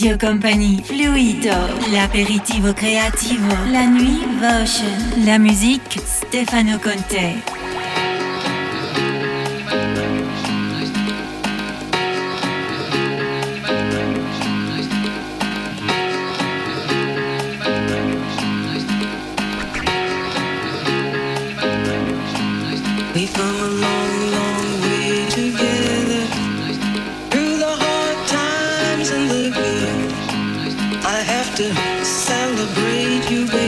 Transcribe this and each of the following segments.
Radio Company, Fluido, l'aperitivo creativo, la nuit Votion, la musique Stefano Conte. to celebrate you.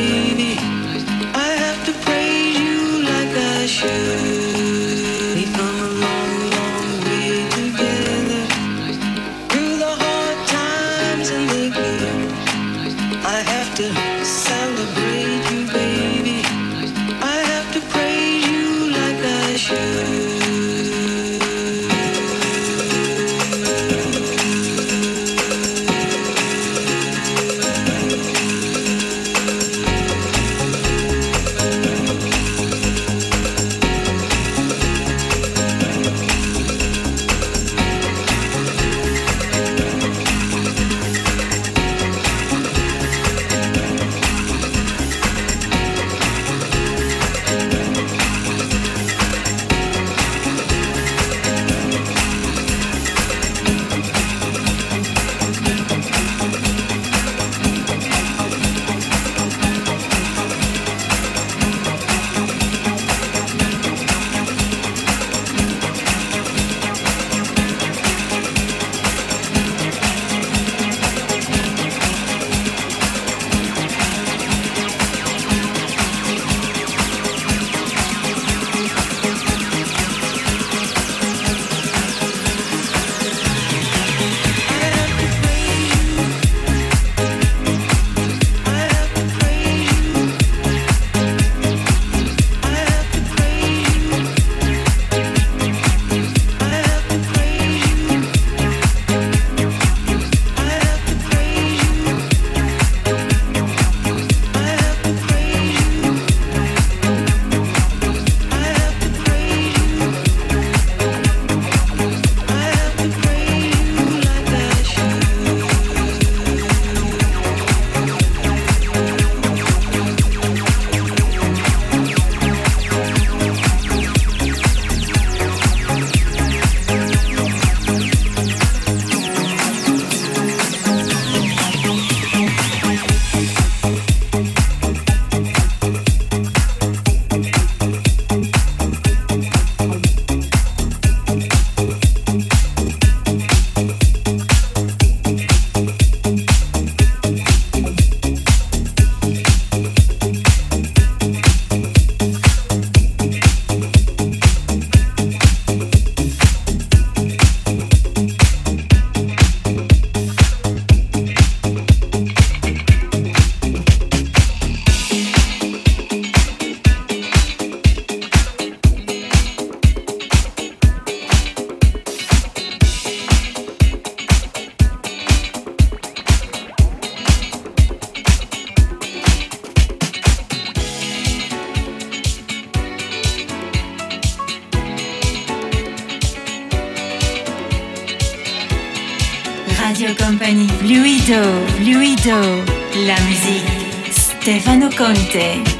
Stefano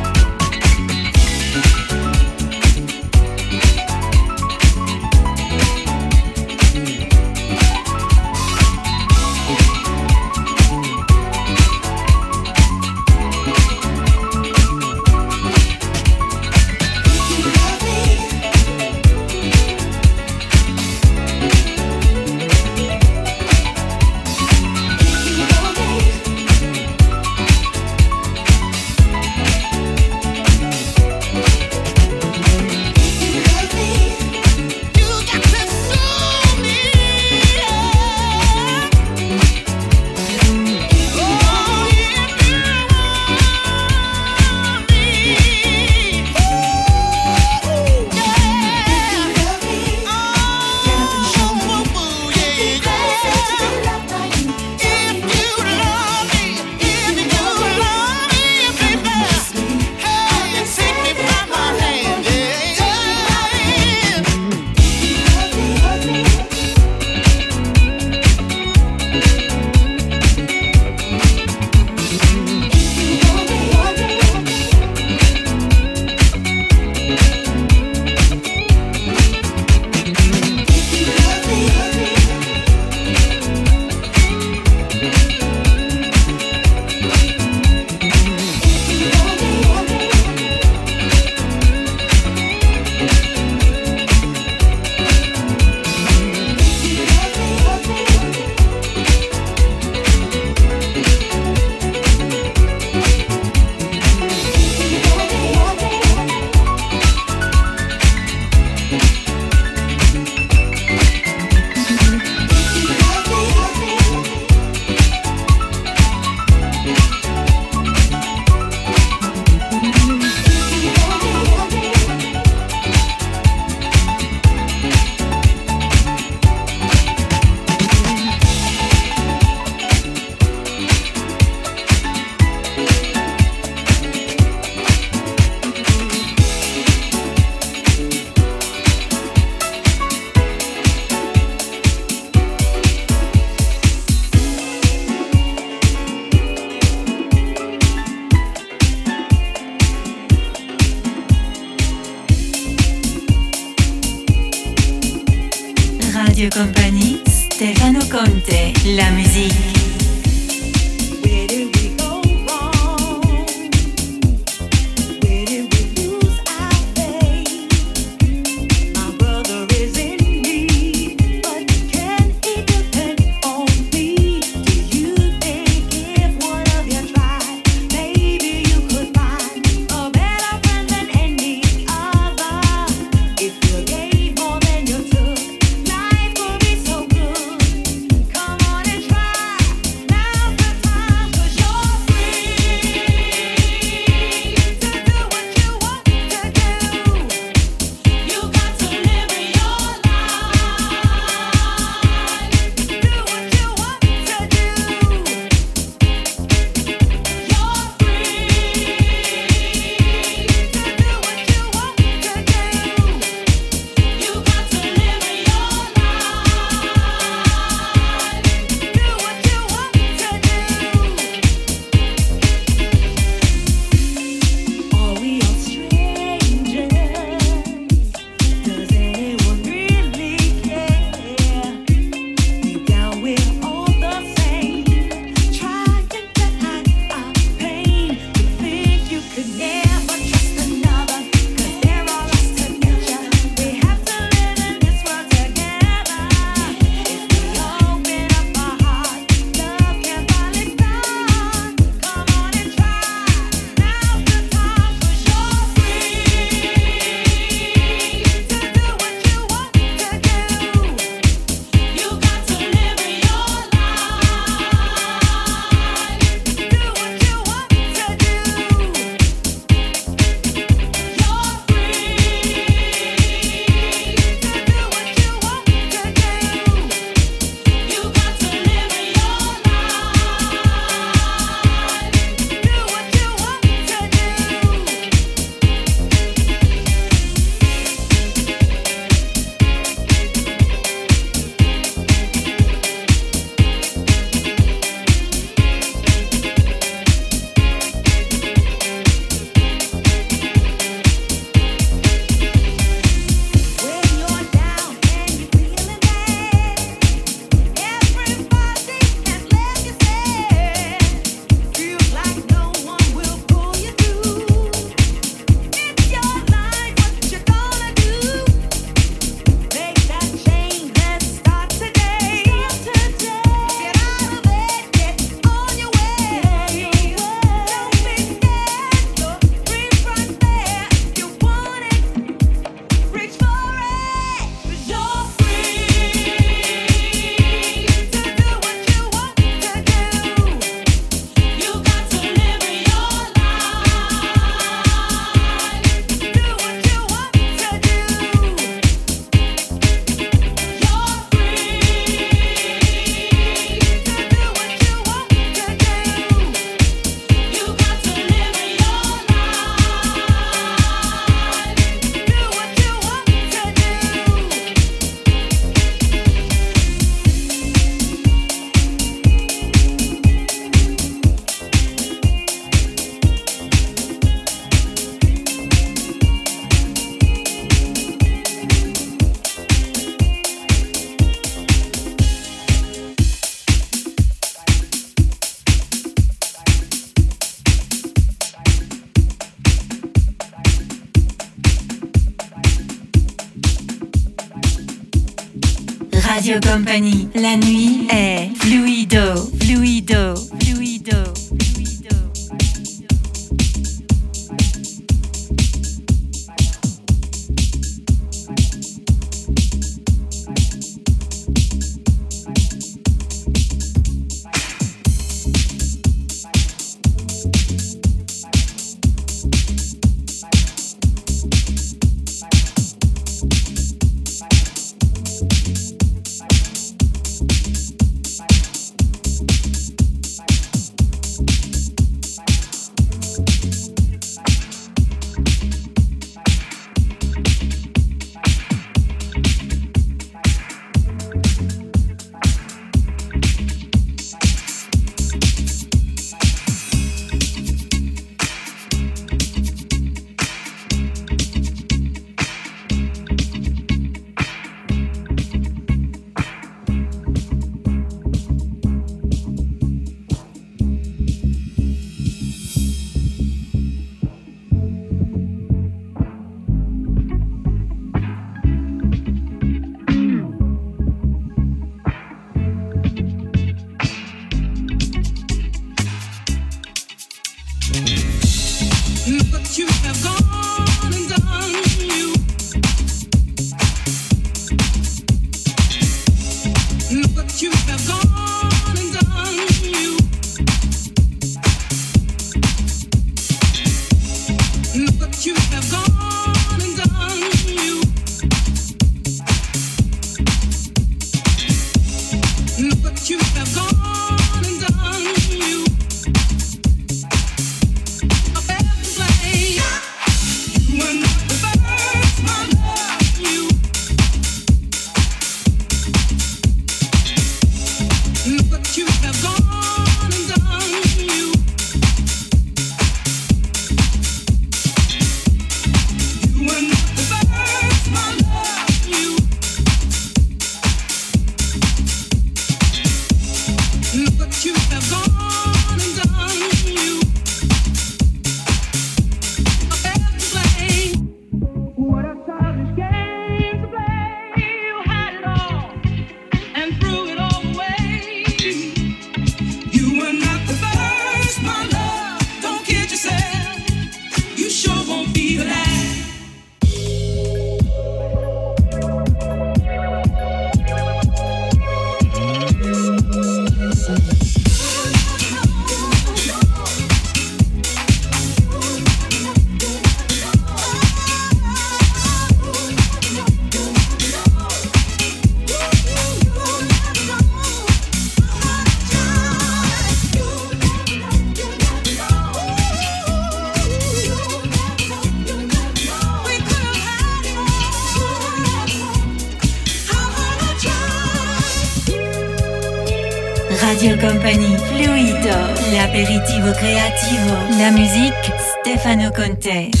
Stefano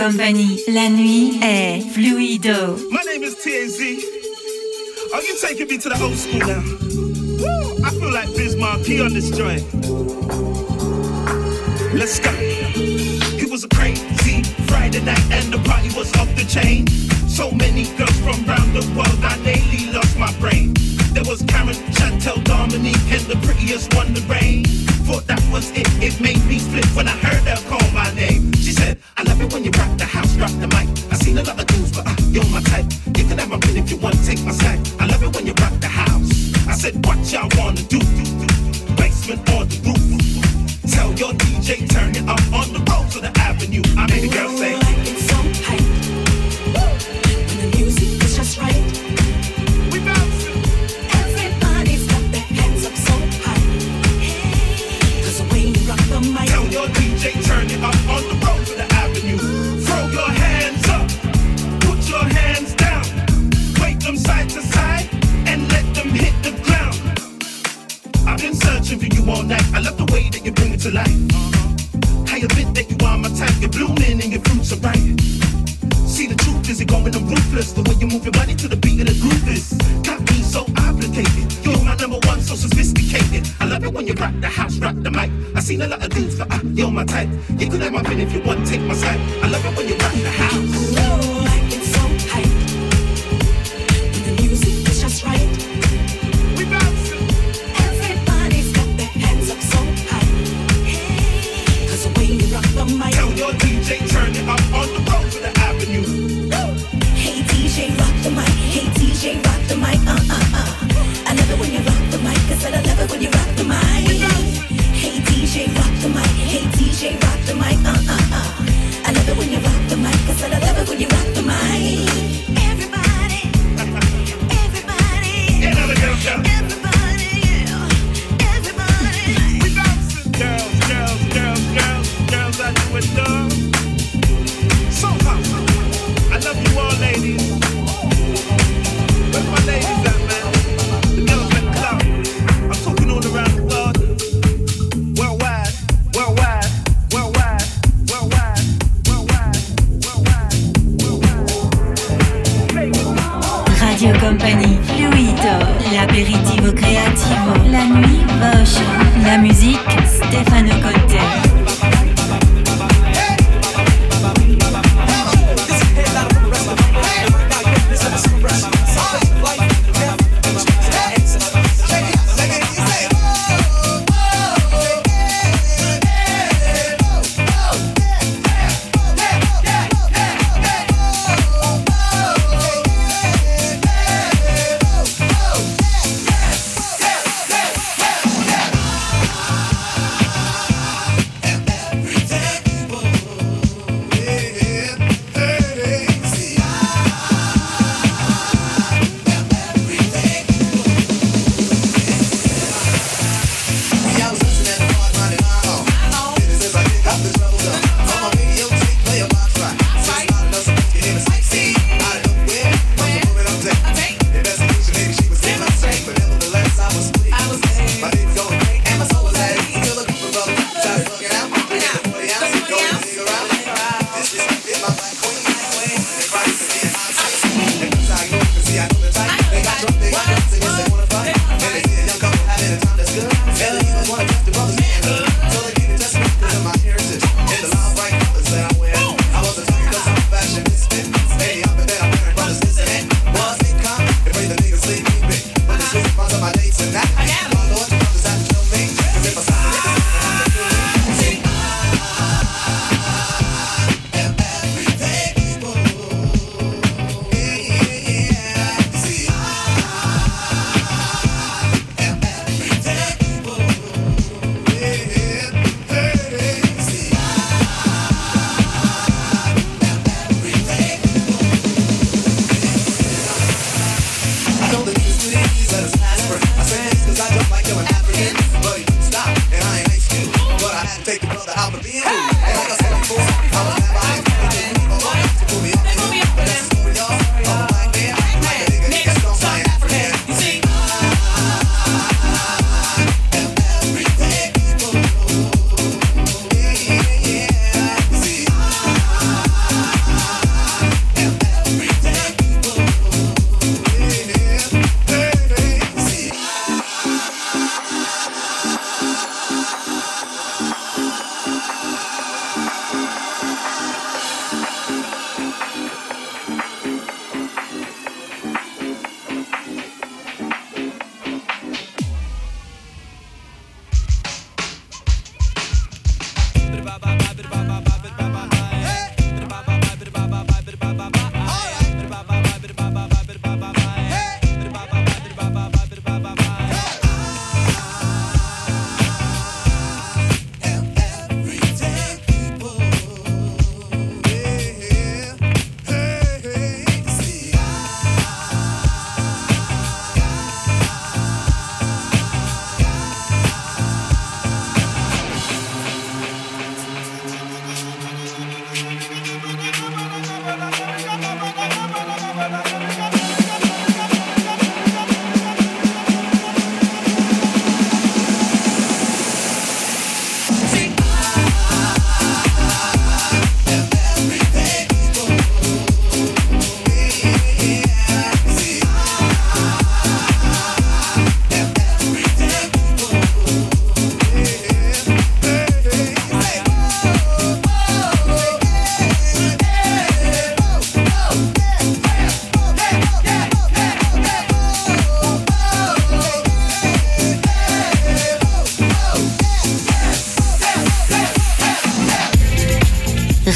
Company, la nuit est fluido. My name is TAZ. Are you taking me to the old school now? Woo, I feel like Biz Markie on this joint. Let's go. It was a crazy Friday night and the party was off the chain. So many girls from around the world, I nearly lost my brain. There was Karen, Chantel, Dominique, and the prettiest one, the rain. Thought that was it, it made me split when I heard her call my name. She said, I love it when you rock the house, rock the mic. I seen a lot of dudes, but uh, you're my type. You can have my pen if you want, take my side. I love it when you rock the house. I said, what y'all wanna do? Basement or the roof? Tell your DJ, turn it up on the all night. I love the way that you bring it to life. I admit that you are my type. You're blooming and your fruits are ripe. See the truth is it going on ruthless The way you move your body to the beat of the groove is Got me so obligated You're my number one, so sophisticated I love it when you rock the house, rock the mic I seen a lot of dudes, but uh, you're my type You could have my pen if you want, take my side I love it when you rock the house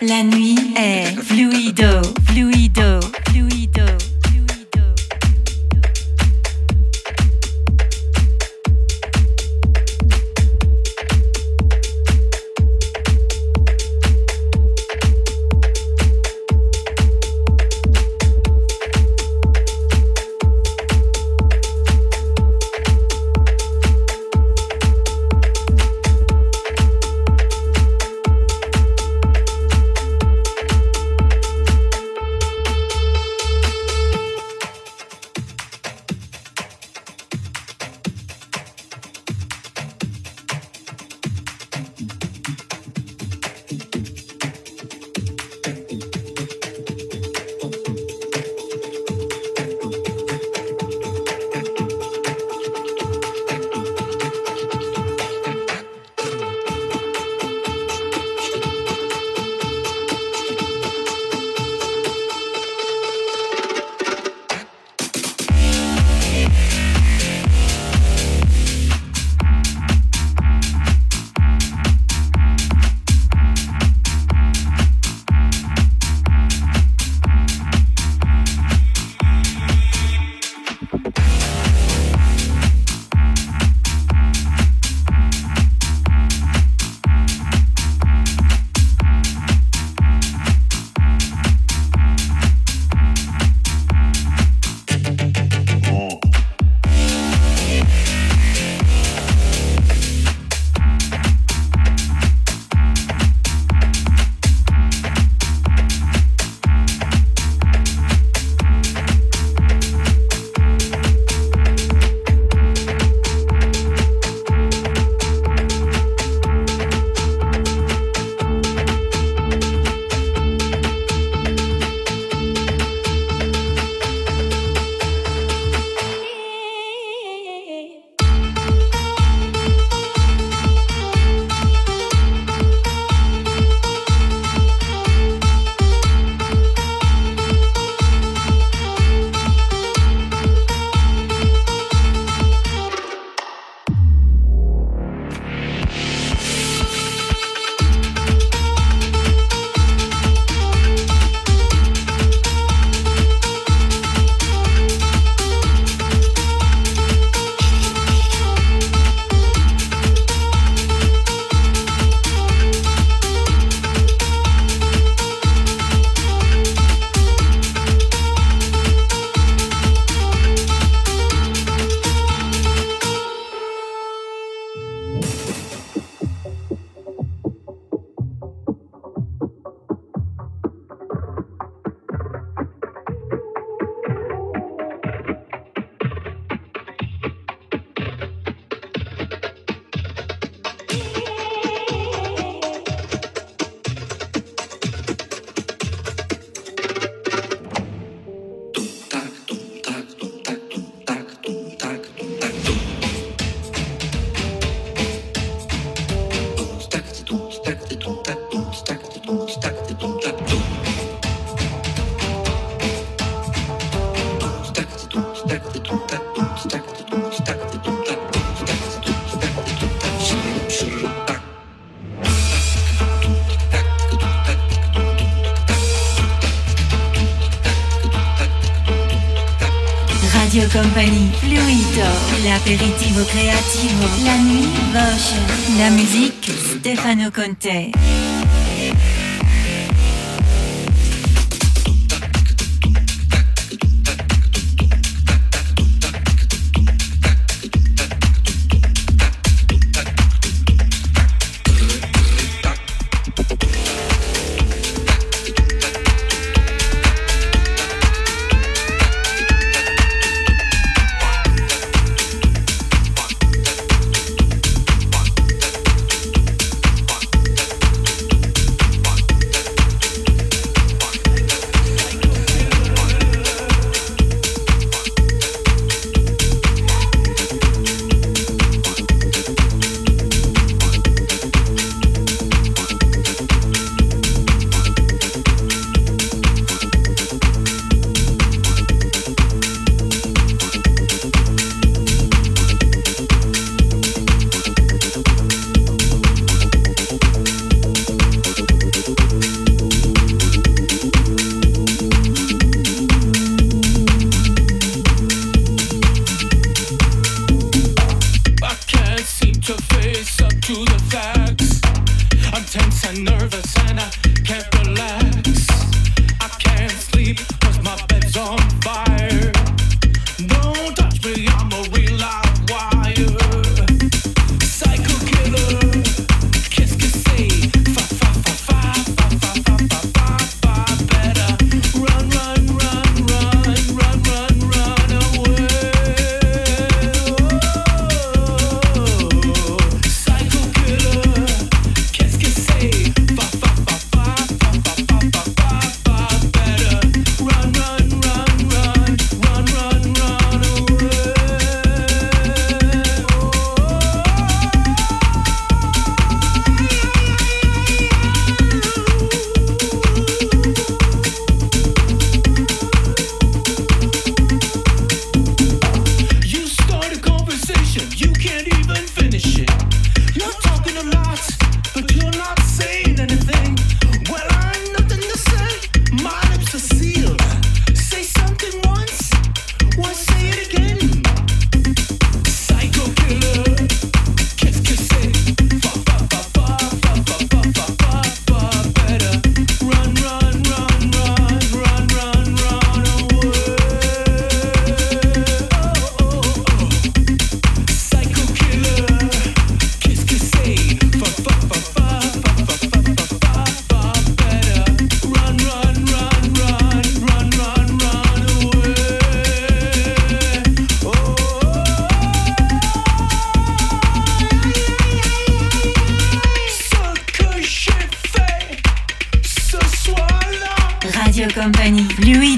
La nuit est fluido, fluido, fluido. La musique, Stefano Conte.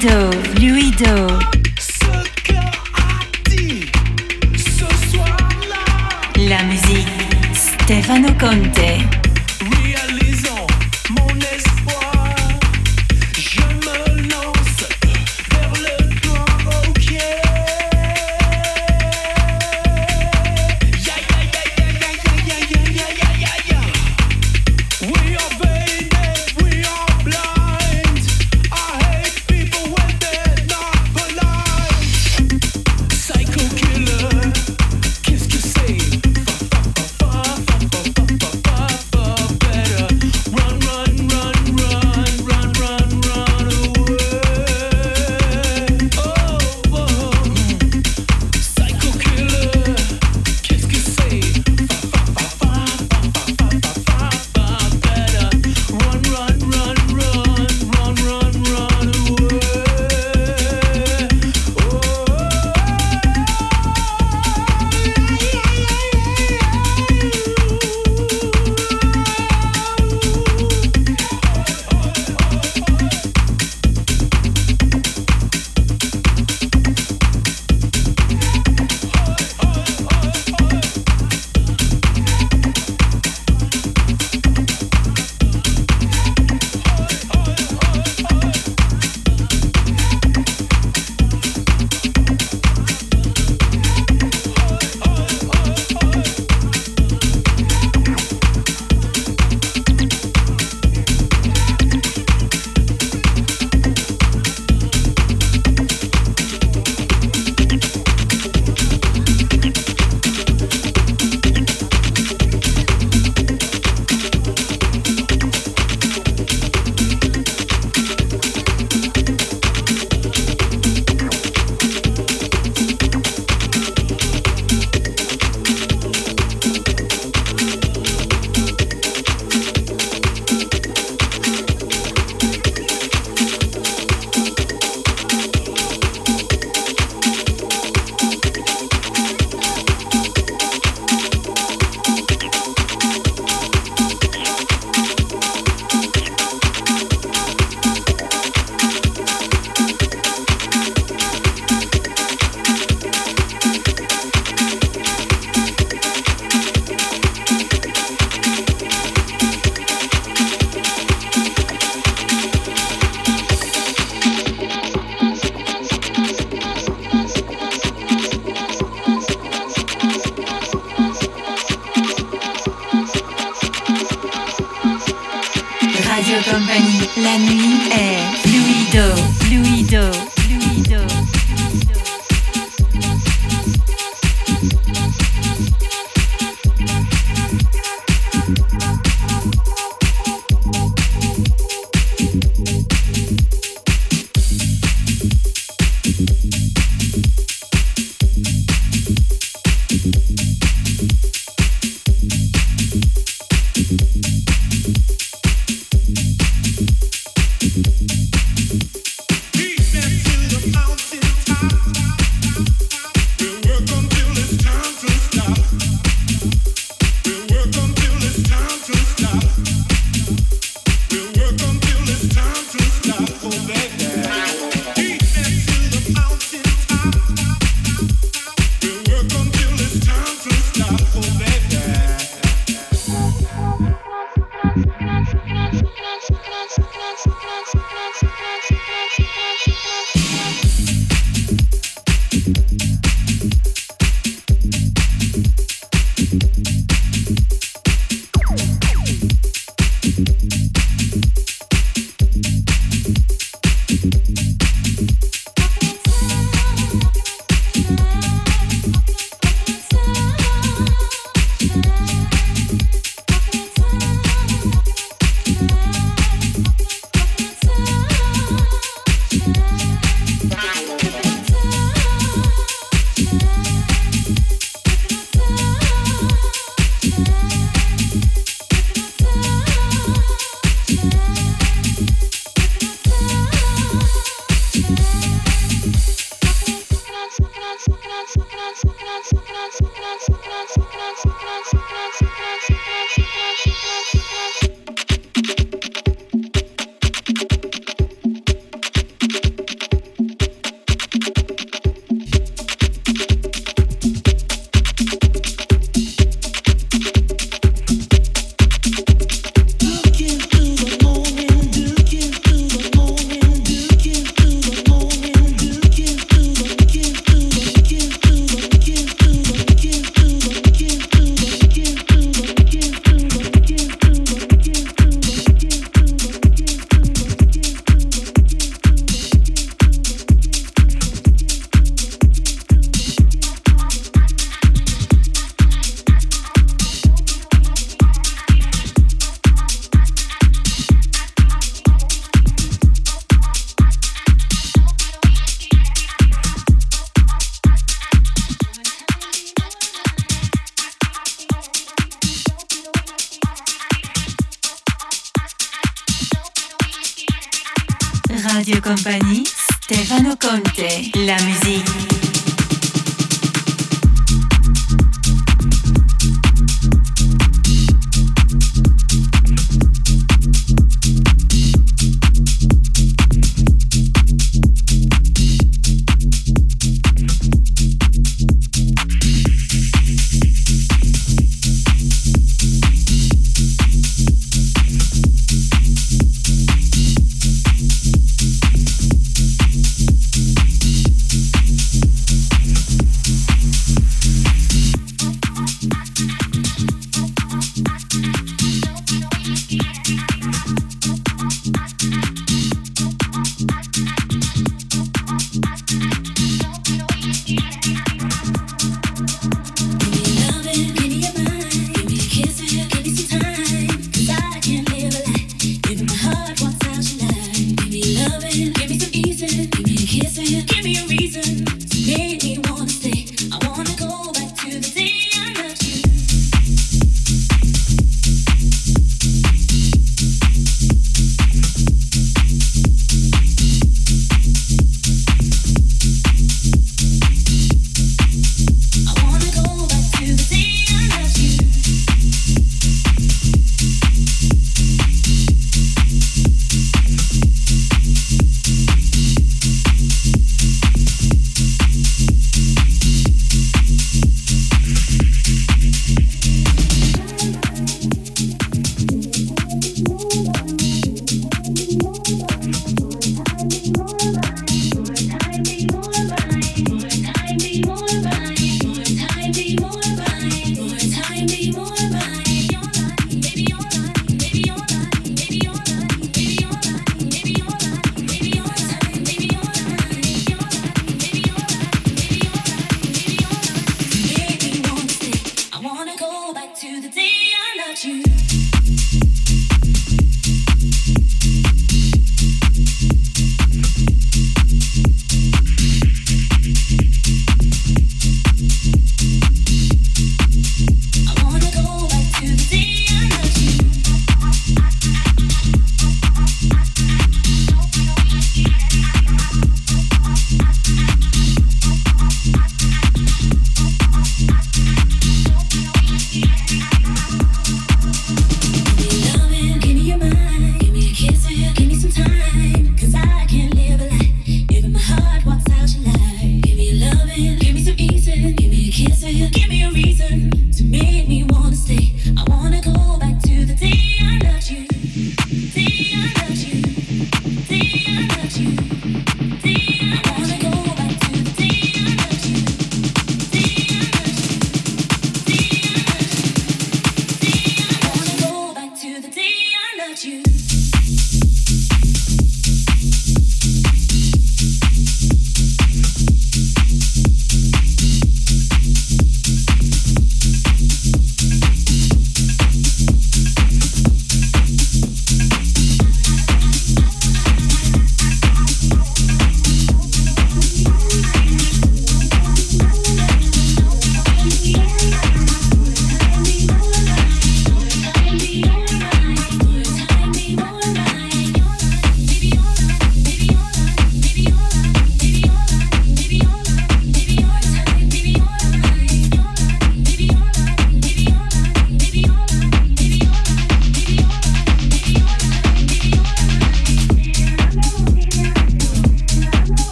Dove, Louis Dove.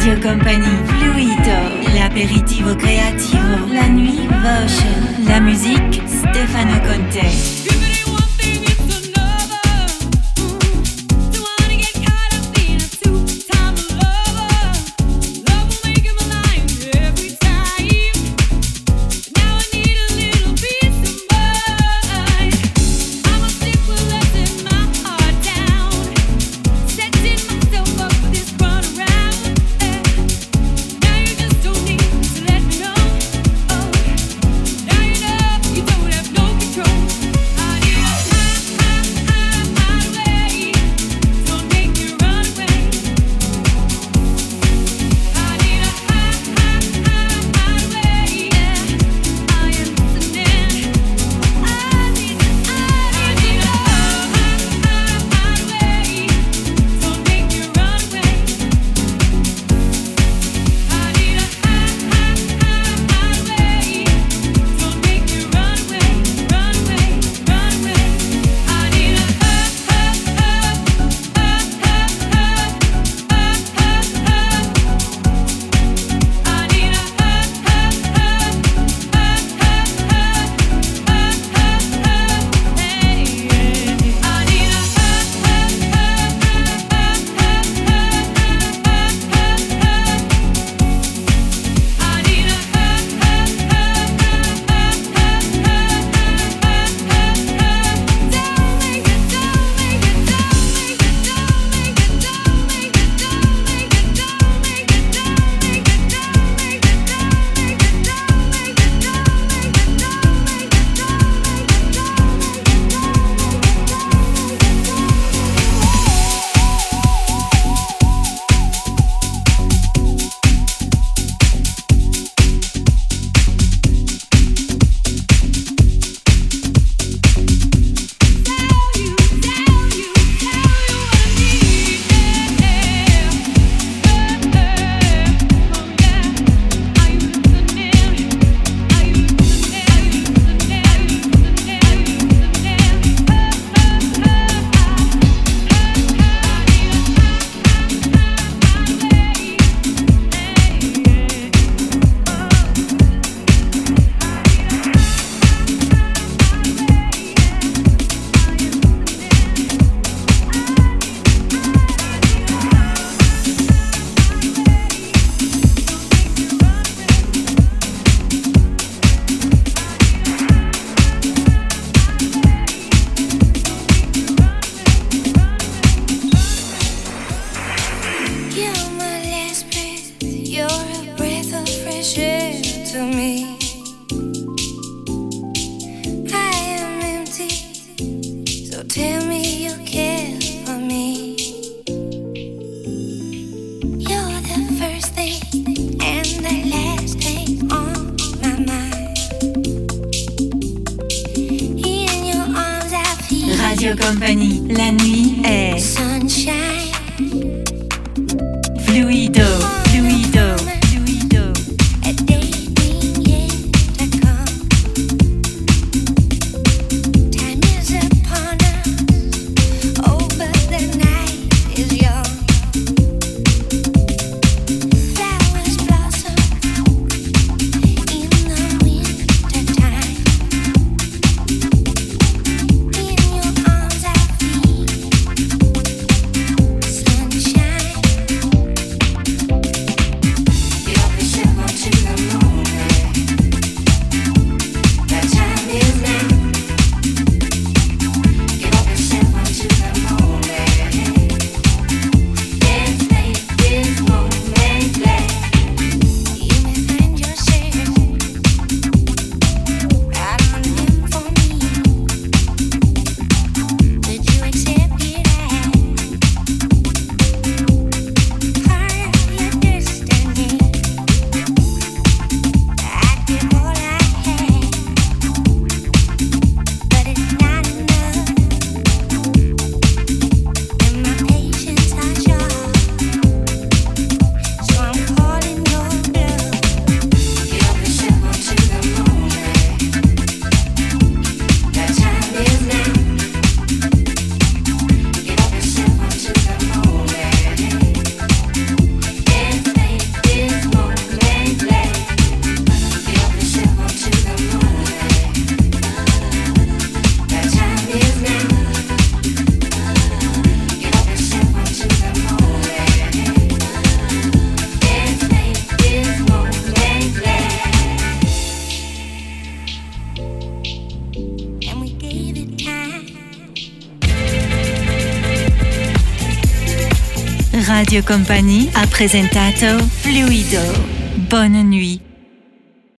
Radio Company, Fluito, l'apéritivo creativo, la nuit, Votion, la musique, Stefano Conte. Radio Company a presentato Fluido. Bonne nuit.